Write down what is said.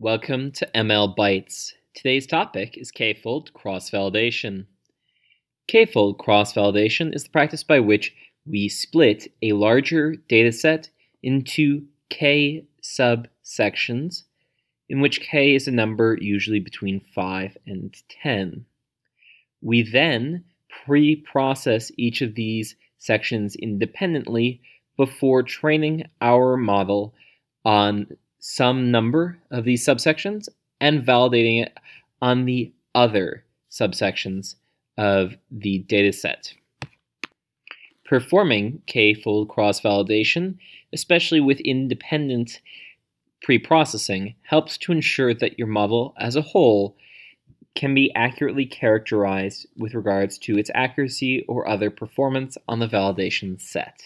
Welcome to ML Bytes. Today's topic is k-fold cross-validation. K-fold cross-validation is the practice by which we split a larger dataset into k subsections, in which k is a number usually between 5 and 10. We then pre-process each of these sections independently before training our model on some number of these subsections and validating it on the other subsections of the dataset. Performing k-fold cross-validation, especially with independent pre-processing, helps to ensure that your model as a whole can be accurately characterized with regards to its accuracy or other performance on the validation set.